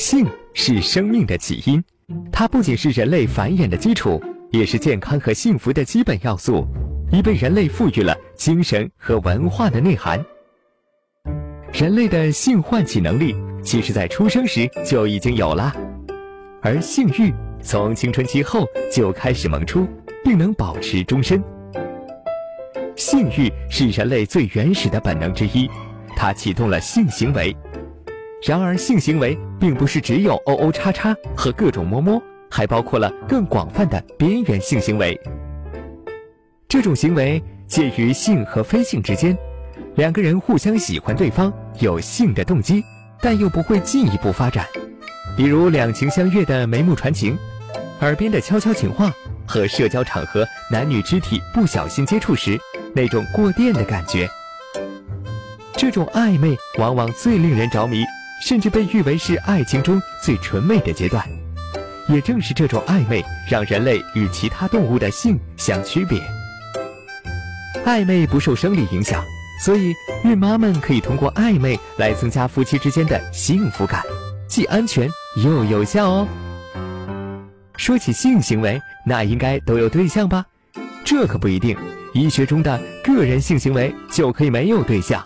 性是生命的起因，它不仅是人类繁衍的基础，也是健康和幸福的基本要素，已被人类赋予了精神和文化的内涵。人类的性唤起能力，其实在出生时就已经有了，而性欲从青春期后就开始萌出，并能保持终身。性欲是人类最原始的本能之一，它启动了性行为。然而，性行为并不是只有哦哦叉叉和各种摸摸，还包括了更广泛的边缘性行为。这种行为介于性和非性之间，两个人互相喜欢对方，有性的动机，但又不会进一步发展。比如两情相悦的眉目传情，耳边的悄悄情话，和社交场合男女肢体不小心接触时那种过电的感觉。这种暧昧往往最令人着迷。甚至被誉为是爱情中最纯美的阶段，也正是这种暧昧，让人类与其他动物的性相区别。暧昧不受生理影响，所以孕妈们可以通过暧昧来增加夫妻之间的幸福感，既安全又有效哦。说起性行为，那应该都有对象吧？这可不一定，医学中的个人性行为就可以没有对象，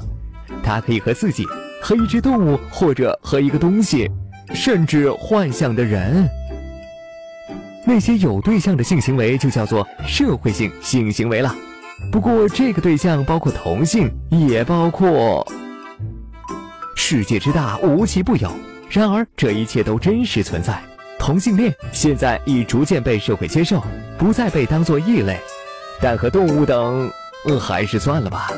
它可以和自己。和一只动物，或者和一个东西，甚至幻想的人，那些有对象的性行为就叫做社会性性行为了。不过，这个对象包括同性，也包括。世界之大，无奇不有。然而，这一切都真实存在。同性恋现在已逐渐被社会接受，不再被当作异类。但和动物等，嗯，还是算了吧。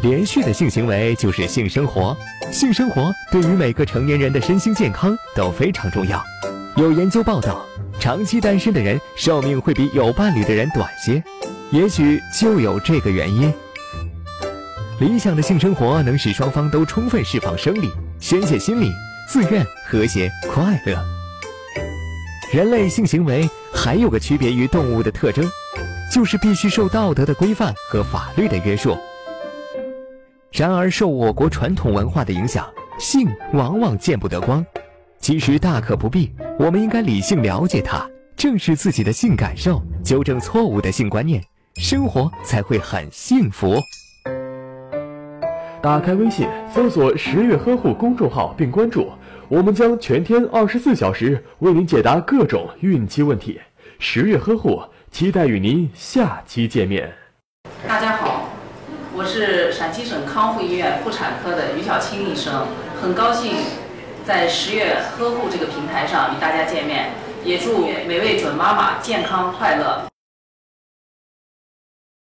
连续的性行为就是性生活，性生活对于每个成年人的身心健康都非常重要。有研究报道，长期单身的人寿命会比有伴侣的人短些，也许就有这个原因。理想的性生活能使双方都充分释放生理、宣泄心理、自愿、和谐、快乐。人类性行为还有个区别于动物的特征，就是必须受道德的规范和法律的约束。然而，受我国传统文化的影响，性往往见不得光。其实大可不必，我们应该理性了解它，正视自己的性感受，纠正错误的性观念，生活才会很幸福。打开微信，搜索“十月呵护”公众号并关注，我们将全天二十四小时为您解答各种孕期问题。十月呵护，期待与您下期见面。大家好。我是陕西省康复医院妇产科的于小青医生，很高兴在十月呵护这个平台上与大家见面，也祝每位准妈妈健康快乐。